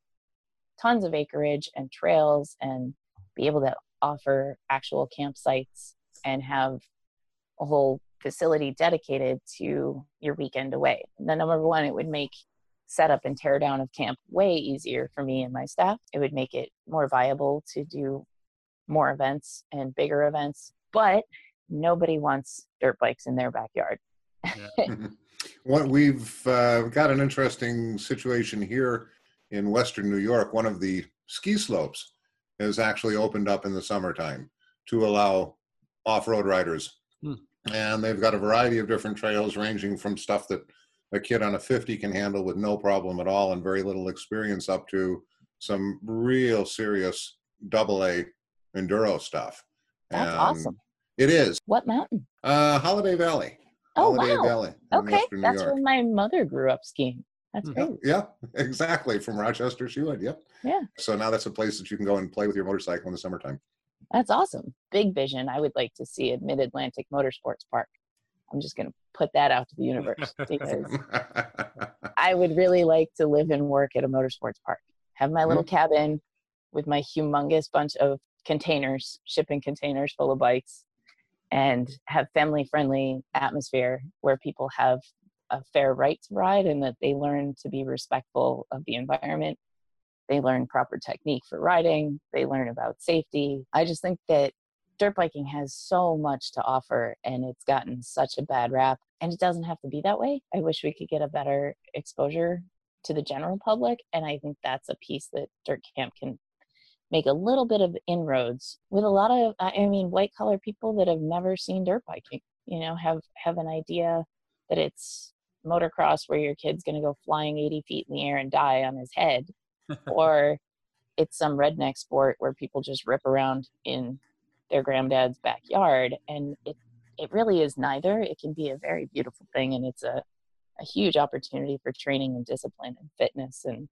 tons of acreage and trails and be able to offer actual campsites and have a whole facility dedicated to your weekend away. Number one, it would make setup and tear down of camp way easier for me and my staff. It would make it more viable to do more events and bigger events. But nobody wants dirt bikes in their backyard. Yeah. What we've uh, got an interesting situation here in Western New York. One of the ski slopes has actually opened up in the summertime to allow off-road riders, hmm. and they've got a variety of different trails, ranging from stuff that a kid on a 50 can handle with no problem at all and very little experience, up to some real serious double A enduro stuff. That's and awesome. It is. What mountain? Uh, Holiday Valley. Oh Holiday wow! Valley okay, that's where my mother grew up skiing. That's great. Yeah, exactly. From Rochester, she would. Yep. Yeah. So now that's a place that you can go and play with your motorcycle in the summertime. That's awesome. Big vision. I would like to see a Mid Atlantic Motorsports Park. I'm just going to put that out to the universe because I would really like to live and work at a motorsports park. Have my little mm-hmm. cabin with my humongous bunch of containers, shipping containers full of bikes, and have family friendly atmosphere where people have a fair right to ride and that they learn to be respectful of the environment they learn proper technique for riding they learn about safety i just think that dirt biking has so much to offer and it's gotten such a bad rap and it doesn't have to be that way. I wish we could get a better exposure to the general public and i think that's a piece that dirt camp can make a little bit of inroads with a lot of i mean white collar people that have never seen dirt biking you know have have an idea that it's motocross where your kid's going to go flying 80 feet in the air and die on his head or it's some redneck sport where people just rip around in their granddad's backyard and it it really is neither. It can be a very beautiful thing and it's a a huge opportunity for training and discipline and fitness and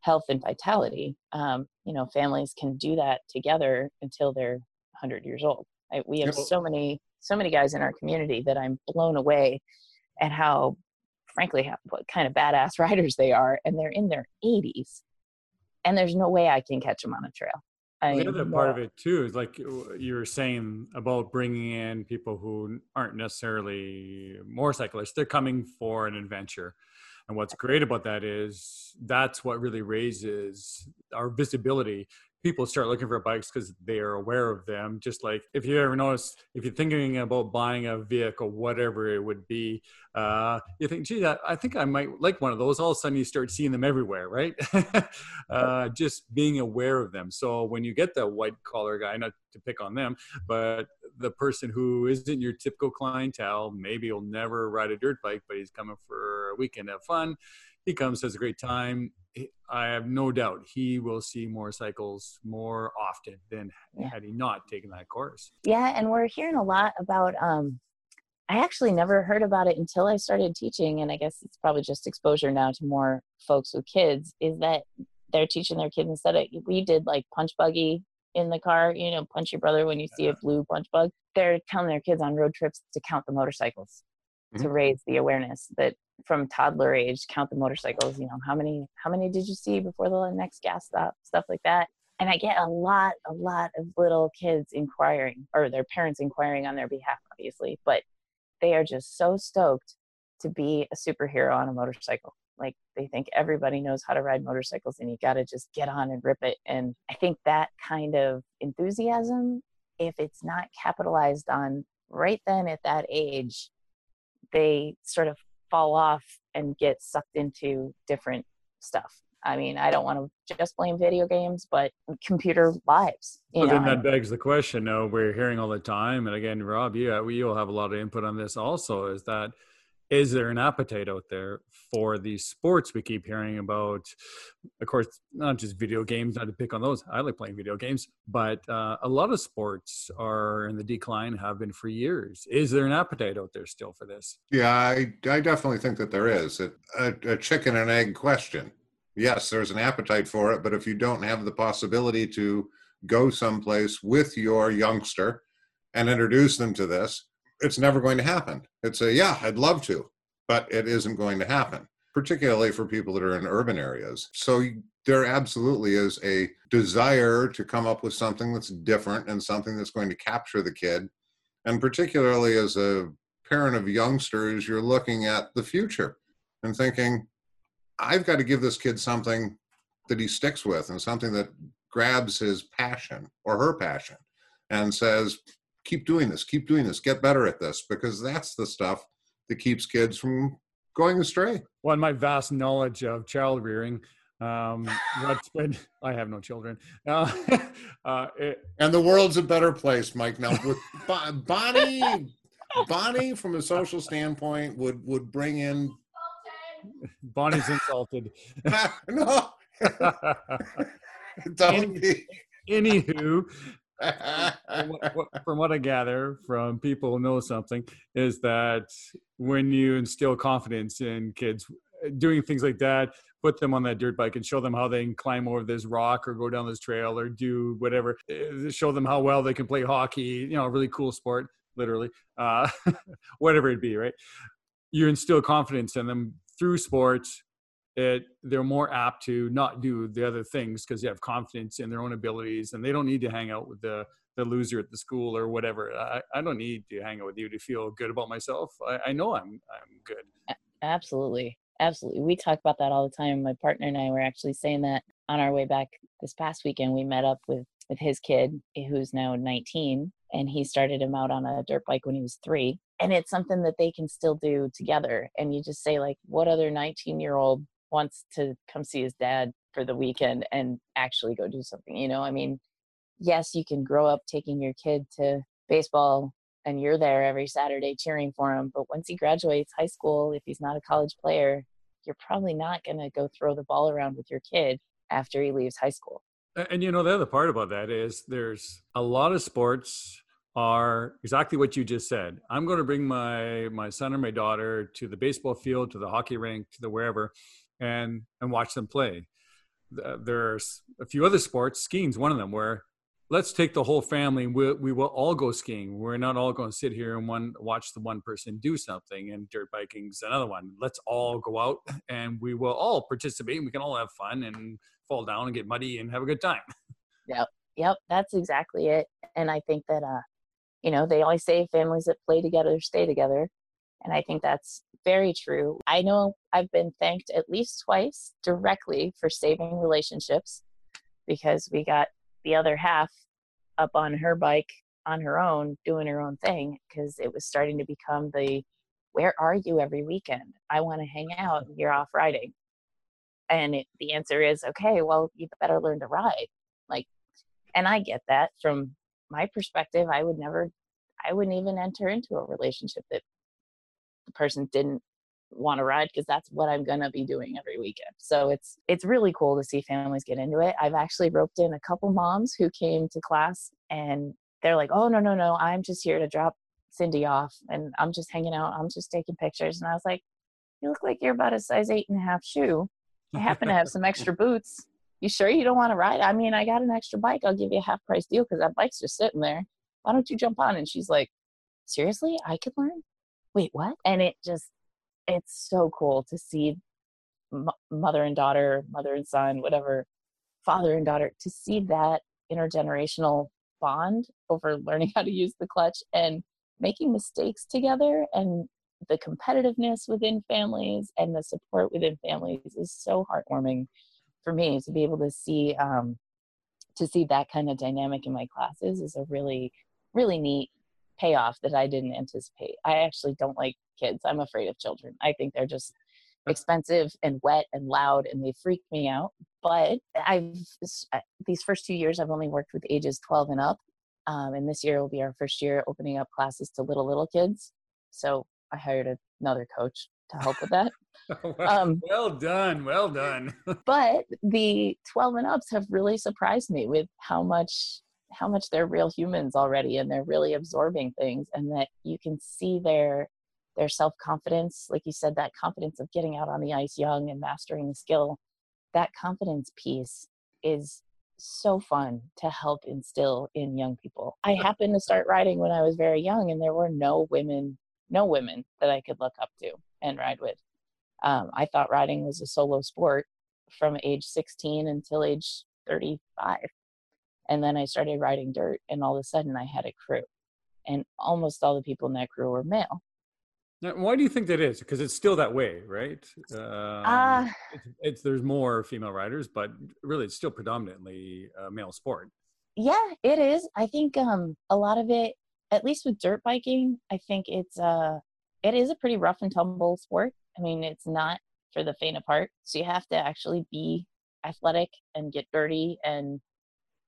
health and vitality. Um, you know families can do that together until they're 100 years old. I, we have so many so many guys in our community that i'm blown away at how frankly how, what kind of badass riders they are and they're in their 80s and there's no way i can catch them on a trail I the other part of it too is like you were saying about bringing in people who aren't necessarily motorcyclists. They're coming for an adventure. And what's great about that is that's what really raises our visibility people start looking for bikes because they are aware of them. Just like if you ever notice, if you're thinking about buying a vehicle, whatever it would be, uh, you think, gee, I, I, think I might like one of those. All of a sudden, you start seeing them everywhere, right? uh, just being aware of them. So when you get that white collar guy, not to pick on them, but the person who isn't your typical clientele, maybe he'll never ride a dirt bike, but he's coming for a weekend of fun. He comes, has a great time I have no doubt he will see more cycles more often than yeah. had he not taken that course. Yeah, and we're hearing a lot about. Um, I actually never heard about it until I started teaching, and I guess it's probably just exposure now to more folks with kids. Is that they're teaching their kids instead of we did like punch buggy in the car, you know, punch your brother when you see a blue punch bug. They're telling their kids on road trips to count the motorcycles mm-hmm. to raise the awareness that from toddler age count the motorcycles you know how many how many did you see before the next gas stop stuff like that and I get a lot, a lot of little kids inquiring, or their parents inquiring on their behalf, obviously, but they are just so stoked to be a superhero on a motorcycle. Like they think everybody knows how to ride motorcycles and you got to just get on and rip it. And I think that kind of enthusiasm, if it's not capitalized on right then at that age, they sort of fall off and get sucked into different stuff. I mean, I don't want to just blame video games, but computer lives. You But know, then that begs the question. No, we're hearing all the time, and again, Rob, yeah, uh, we will have a lot of input on this. Also, is that is there an appetite out there for these sports we keep hearing about? Of course, not just video games. Not to pick on those. I like playing video games, but uh, a lot of sports are in the decline. Have been for years. Is there an appetite out there still for this? Yeah, I, I definitely think that there is a, a, a chicken and egg question. Yes, there's an appetite for it, but if you don't have the possibility to go someplace with your youngster and introduce them to this, it's never going to happen. It's a, yeah, I'd love to, but it isn't going to happen, particularly for people that are in urban areas. So there absolutely is a desire to come up with something that's different and something that's going to capture the kid. And particularly as a parent of youngsters, you're looking at the future and thinking, I've got to give this kid something that he sticks with and something that grabs his passion or her passion and says, keep doing this, keep doing this, get better at this, because that's the stuff that keeps kids from going astray. Well, in my vast knowledge of child rearing, um, what's been I have no children. Uh, uh, it, And the world's a better place, Mike. Now, with Bonnie, Bonnie, from a social standpoint, would would bring in Bonnie's insulted. no, don't be. Anywho, from what, what- from what I gather from people who know something, is that when you instill confidence in kids, doing things like that, put them on that dirt bike and show them how they can climb over this rock or go down this trail or do whatever, eh, show them how well they can play hockey, you know, a really cool sport, literally, uh, whatever it be, right? You instill confidence in them through sports. It, they're more apt to not do the other things because they have confidence in their own abilities and they don't need to hang out with the the loser at the school or whatever. I, I don't need to hang out with you to feel good about myself. I, I know I'm I'm good. Absolutely. Absolutely. We talk about that all the time. My partner and I were actually saying that on our way back this past weekend. We met up with with his kid eh, who's now 19 and he started him out on a dirt bike when he was 3 and it's something that they can still do together and you just say like what other 19 year old wants to come see his dad for the weekend and actually go do something you know i mean yes you can grow up taking your kid to baseball and you're there every Saturday cheering for him. But once he graduates high school, if he's not a college player, you're probably not going to go throw the ball around with your kid after he leaves high school. And you know the other part about that is there's a lot of sports are exactly what you just said. I'm going to bring my my son or my daughter to the baseball field, to the hockey rink, to the wherever, and and watch them play. There's a few other sports. Skiing's one of them where let's take the whole family. We we will all go skiing. We're not all going to sit here and one watch the one person do something. And dirt biking's another one. Let's all go out and we will all participate. And we can all have fun and fall down and get muddy and have a good time. Yep, yep, that's exactly it. And I think that, uh, you know, they always say families that play together stay together. And I think that's very true. I know I've been thanked at least twice directly for saving relationships because we got the other half up on her bike on her own doing her own thing because it was starting to become the where are you every weekend? I want to hang out. You're off riding. And it, the answer is okay, well, you better learn to ride. Like, and I get that from my perspective. I would never, I wouldn't even enter into a relationship that the person didn't want to ride because that's what I'm gonna be doing every weekend. So it's it's really cool to see families get into it. I've actually roped in a couple moms who came to class and they're like, "Oh no no no, I'm just here to drop Cindy off and I'm just hanging out. I'm just taking pictures." And I was like, "You look like you're about a size eight and a half shoe. I happen to have some extra boots. You sure you don't want to ride? I mean, I got an extra bike. I'll give you a half price deal because that bike's just sitting there. Why don't you jump on?" And she's like, "Seriously, I could learn." Wait, what? And it just it's so cool to see m- mother and daughter, mother and son, whatever, father and daughter to see that intergenerational bond over learning how to use the clutch and making mistakes together and the competitiveness within families and the support within families is so heartwarming for me to be able to see um, to see that kind of dynamic in my classes is a really really neat payoff that I didn't anticipate. I actually don't like kids. I'm afraid of children. I think they're just expensive and wet and loud and they freak me out. But I've these first two years I've only worked with ages 12 and up. Um, and this year will be our first year opening up classes to little little kids. So I hired another coach to help with that. well, um, well done, well done. but the 12 and ups have really surprised me with how much how much they're real humans already and they're really absorbing things and that you can see their their self-confidence like you said that confidence of getting out on the ice young and mastering the skill that confidence piece is so fun to help instill in young people i happened to start riding when i was very young and there were no women no women that I could look up to and ride with. Um, I thought riding was a solo sport from age 16 until age 35. And then I started riding dirt, and all of a sudden I had a crew. And almost all the people in that crew were male. Now, why do you think that is? Because it's still that way, right? Um, uh, it's, it's, there's more female riders, but really it's still predominantly a male sport. Yeah, it is. I think um, a lot of it at least with dirt biking, I think it's uh it is a pretty rough and tumble sport. I mean, it's not for the faint of heart. So you have to actually be athletic and get dirty and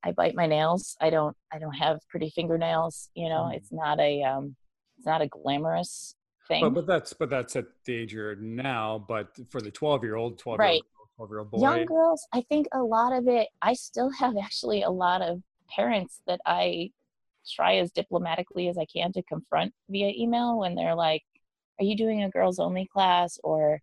I bite my nails. I don't I don't have pretty fingernails, you know. Mm. It's not a um it's not a glamorous thing. But, but that's but that's at the age you're now, but for the 12-year-old, 12 right. 12 year old boy. Young girls, I think a lot of it I still have actually a lot of parents that I try as diplomatically as I can to confront via email when they're like, Are you doing a girls only class? Or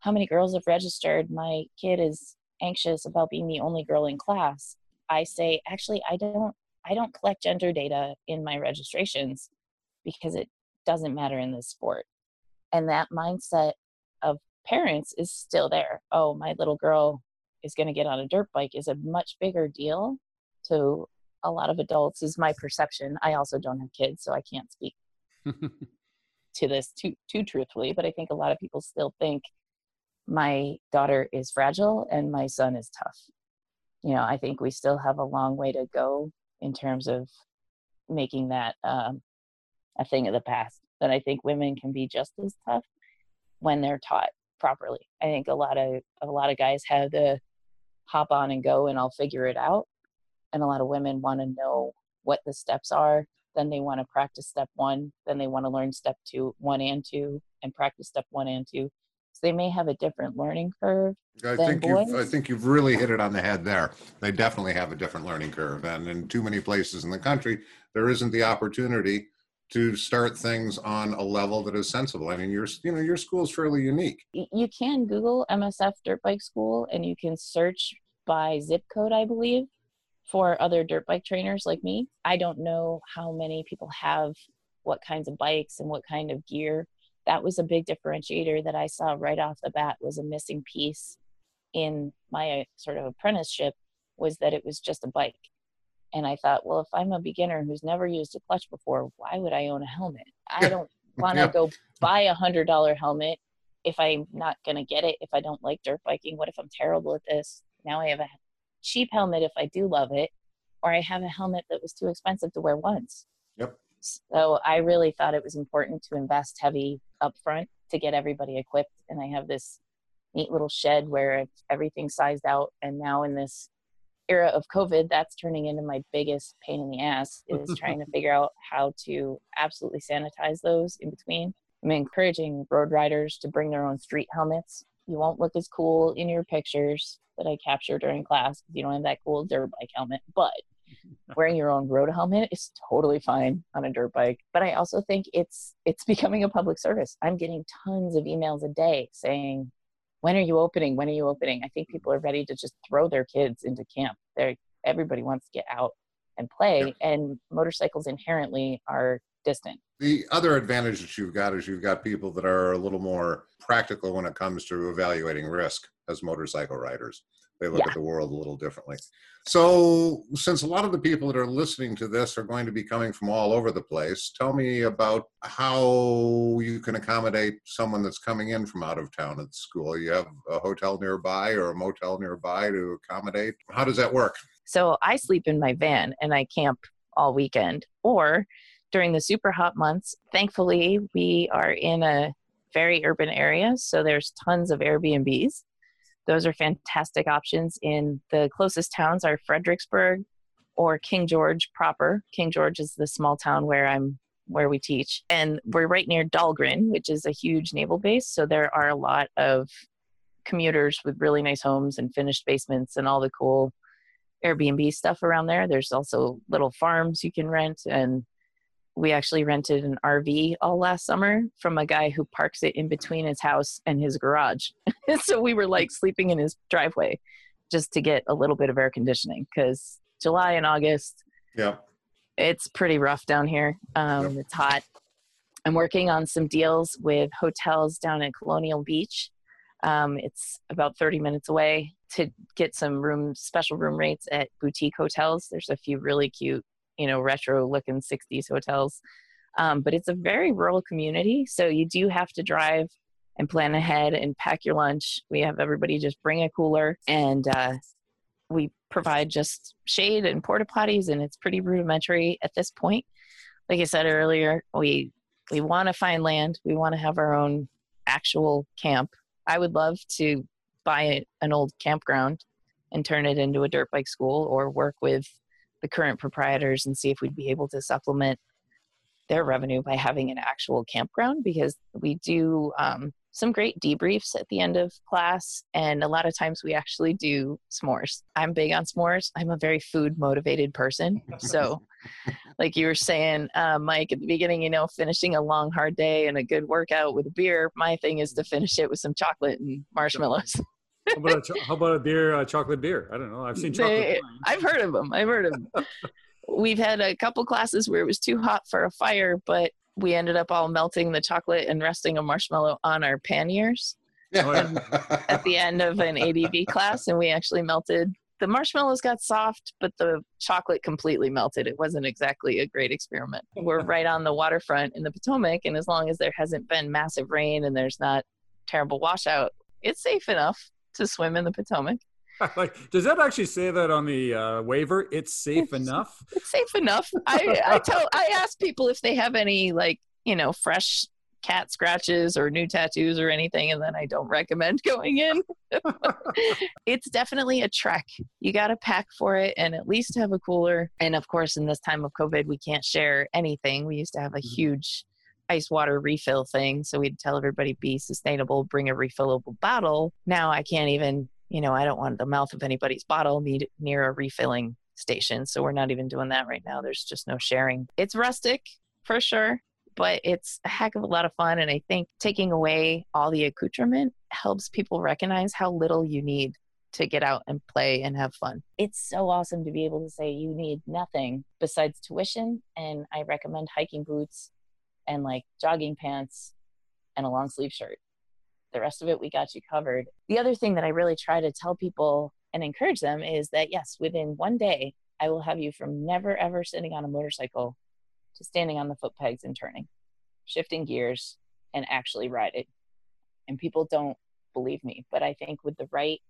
how many girls have registered? My kid is anxious about being the only girl in class. I say, actually, I don't I don't collect gender data in my registrations because it doesn't matter in this sport. And that mindset of parents is still there. Oh, my little girl is going to get on a dirt bike is a much bigger deal to a lot of adults is my perception. I also don't have kids, so I can't speak to this too too truthfully, but I think a lot of people still think my daughter is fragile and my son is tough. You know, I think we still have a long way to go in terms of making that um, a thing of the past. But I think women can be just as tough when they're taught properly. I think a lot of a lot of guys have the hop on and go and I'll figure it out and a lot of women want to know what the steps are then they want to practice step one then they want to learn step two one and two and practice step one and two they may have a different learning curve i think boys. you've i think you've really hit it on the head there they definitely have a different learning curve and in too many places in the country there isn't the opportunity to start things on a level that is sensible. I mean, your you know your school is fairly unique. You can Google MSF Dirt Bike School, and you can search by zip code, I believe, for other dirt bike trainers like me. I don't know how many people have what kinds of bikes and what kind of gear. That was a big differentiator that I saw right off the bat was a missing piece in my uh, sort of apprenticeship was that it was just a bike. And I thought, well, if I'm a beginner who's never used a clutch before, why would I own a helmet? I don't want to yeah. go buy a hundred dollar helmet if I'm not going to get it. If I don't like dirt biking, what if I'm terrible at this? Now I have a cheap helmet if I do love it, or I have a helmet that was too expensive to wear once. Yep. So I really thought it was important to invest heavy upfront to get everybody equipped. And I have this neat little shed where everything's sized out. And now in this era of COVID, that's turning into my biggest pain in the ass is trying to figure out how to absolutely sanitize those in between. I'm encouraging road riders to bring their own street helmets. You won't look as cool in your pictures, that I capture during class because you don't have that cool dirt bike helmet. But wearing your own road helmet is totally fine on a dirt bike. But I also think it's it's becoming a public service. I'm getting tons of emails a day saying, "When are you opening? When are you opening?" I think people are ready to just throw their kids into camp. They're, everybody wants to get out and play, and motorcycles inherently are distant. The other advantage that you've got is you've got people that are a little more practical when it comes to evaluating risk as motorcycle riders. They look Yeah. at the world a little differently. So, since a lot of the people that are listening to this are going to be coming from all over the place, tell me about how you can accommodate someone that's coming in from out of town at the school. You have a hotel nearby or a motel nearby to accommodate. How does that work? So I sleep in my van and I camp all weekend. Or during the super hot months, thankfully, we are in a very urban area. So there's tons of Airbnbs. Those are fantastic options. In the closest towns are Fredericksburg or King George proper. King George is the small town where I'm where we teach. And we're right near Dahlgren, which is a huge naval base. So there are a lot of commuters with really nice homes and finished basements and all the cool Airbnb stuff around there. There's also little farms you can rent, and we actually rented an RV all last summer from a guy who parks it in between his house and his garage. so we were like sleeping in his driveway just to get a little bit of air conditioning because July and August Yeah. it's pretty rough down here. Um, It's hot. I'm working on some deals with hotels down at Colonial Beach. Um, it's about 30 minutes away to get some room special room rates at boutique hotels. There's a few really cute, you know, retro looking 60s hotels. Um, but it's a very rural community, so you do have to drive and plan ahead and pack your lunch. We have everybody just bring a cooler and uh, we provide just shade and porta potties and it's pretty rudimentary at this point like i said earlier we we want to find land we want to have our own actual camp i would love to buy an old campground and turn it into a dirt bike school or work with the current proprietors and see if we'd be able to supplement their revenue by having an actual campground because we do um, some great debriefs at the end of class and a lot of times we actually do s'mores. I'm big on s'mores. I'm a very food motivated person. So like you were saying uh, mike at the beginning you know finishing a long hard day and a good workout with a beer my thing is to finish it with some chocolate and marshmallows How about a, cho- how about a beer, uh, chocolate beer? I don't know. I've seen chocolate. They- I've heard of them. I've heard of them. We've had a couple classes where it was too hot for a fire, but we ended up all melting the chocolate and resting a marshmallow on our panniers at the end of an ADV class, and we actually melted. The marshmallows got soft, but the chocolate completely melted. It wasn't exactly a great experiment. We're right on the waterfront in the Potomac, and as long as there hasn't been massive rain and there's not terrible washout, it's safe enough to swim in the Potomac. like, does that actually say that on the uh, waiver? It's safe enough. it's safe enough. I I tell I ask people if they have any like you know fresh cat scratches or new tattoos or anything, and then I don't recommend going in. it's definitely a trek. You got to pack for it and at least have a cooler. And of course, in this time of COVID, we can't share anything. We used to have a huge ice water refill thing, so we'd tell everybody be sustainable, bring a refillable bottle. Now I can't even. You know, I don't want the mouth of anybody's bottle need, near a refilling station. So we're not even doing that right now. There's just no sharing. It's rustic for sure, but it's a heck of a lot of fun. And I think taking away all the accoutrement helps people recognize how little you need to get out and play and have fun. It's so awesome to be able to say you need nothing besides tuition. And I recommend hiking boots and like jogging pants and a long sleeve shirt. The rest of it, we got you covered. The other thing that I really try to tell people and encourage them is that yes, within one day, I will have you from never ever sitting on a motorcycle to standing on the foot pegs and turning, shifting gears, and actually riding. And people don't believe me, but I think with the right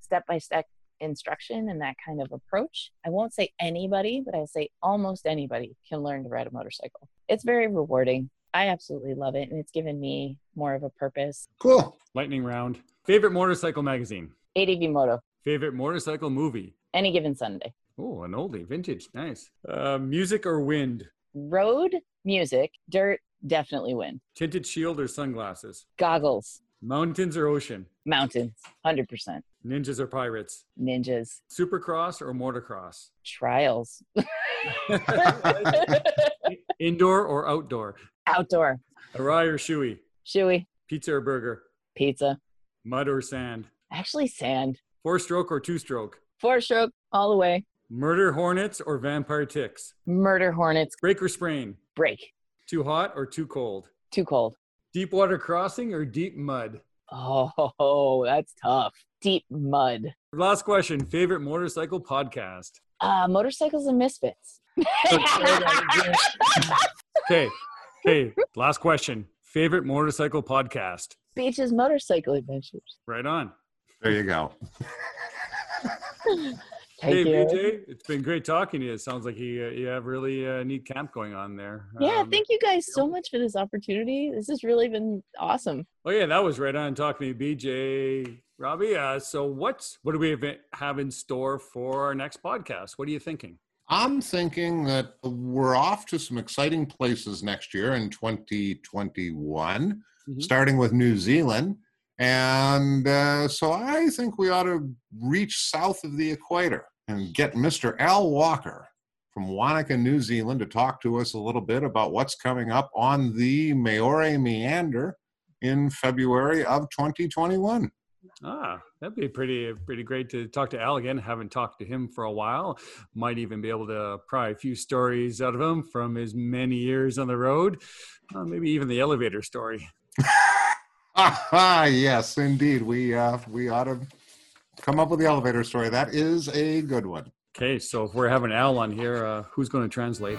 step by step instruction and that kind of approach, I won't say anybody, but I'll say almost anybody can learn to ride a motorcycle. It's very rewarding. I absolutely love it, and it's given me more of a purpose. cool. Lightning round. Favorite motorcycle magazine. ADV Moto, Favorite motorcycle movie. any given Sunday. Oh, an oldie, vintage, nice. Uh, music or wind. Road music, dirt, definitely wind. Tinted shield or sunglasses. Goggles, Mountains or ocean. mountains, 100%. Ninjas or pirates. Ninjas, Supercross or motocross. trials, Indoor or outdoor. outdoor, Arai or Shoei. Shoei, Pizza or burger. pizza, Mud or sand. actually sand, Four stroke or two stroke. four stroke, all the way. Murder hornets or vampire ticks. Murder hornets, Break or sprain. break, Too hot or too cold. too cold, Deep water crossing or deep mud. Oh, that's tough. Deep mud. Last question. Favorite motorcycle podcast? Uh, motorcycles and misfits. Okay. Okay. Last question. Favorite motorcycle podcast? Beaches motorcycle adventures. Right on. There you go. Thank hey, you. BJ, it's been great talking to you. It sounds like you, uh, you have really uh, neat camp going on there. Yeah, Um, thank you guys so much for this opportunity. This has really been awesome. Oh yeah, that was right on talking to BJ Robbie. Uh, so what's what do we have- have in store for our next podcast? What are you thinking? I'm thinking that we're off to some exciting places next year in 2021, Mhm. starting with New Zealand. And uh, so I think we ought to reach south of the equator and get Mr. Al Walker from Wanaka, New Zealand, to talk to us a little bit about what's coming up on the Maori Meander in February of 2021. Ah, that'd be pretty pretty great to talk to Al again. Haven't talked to him for a while. Might even be able to pry a few stories out of him from his many years on the road. Uh, maybe even the elevator story. Ah, yes, indeed. We uh, we ought to come up with the elevator story. That is a good one. Okay, so if we're having Al on here, uh, who's going to translate?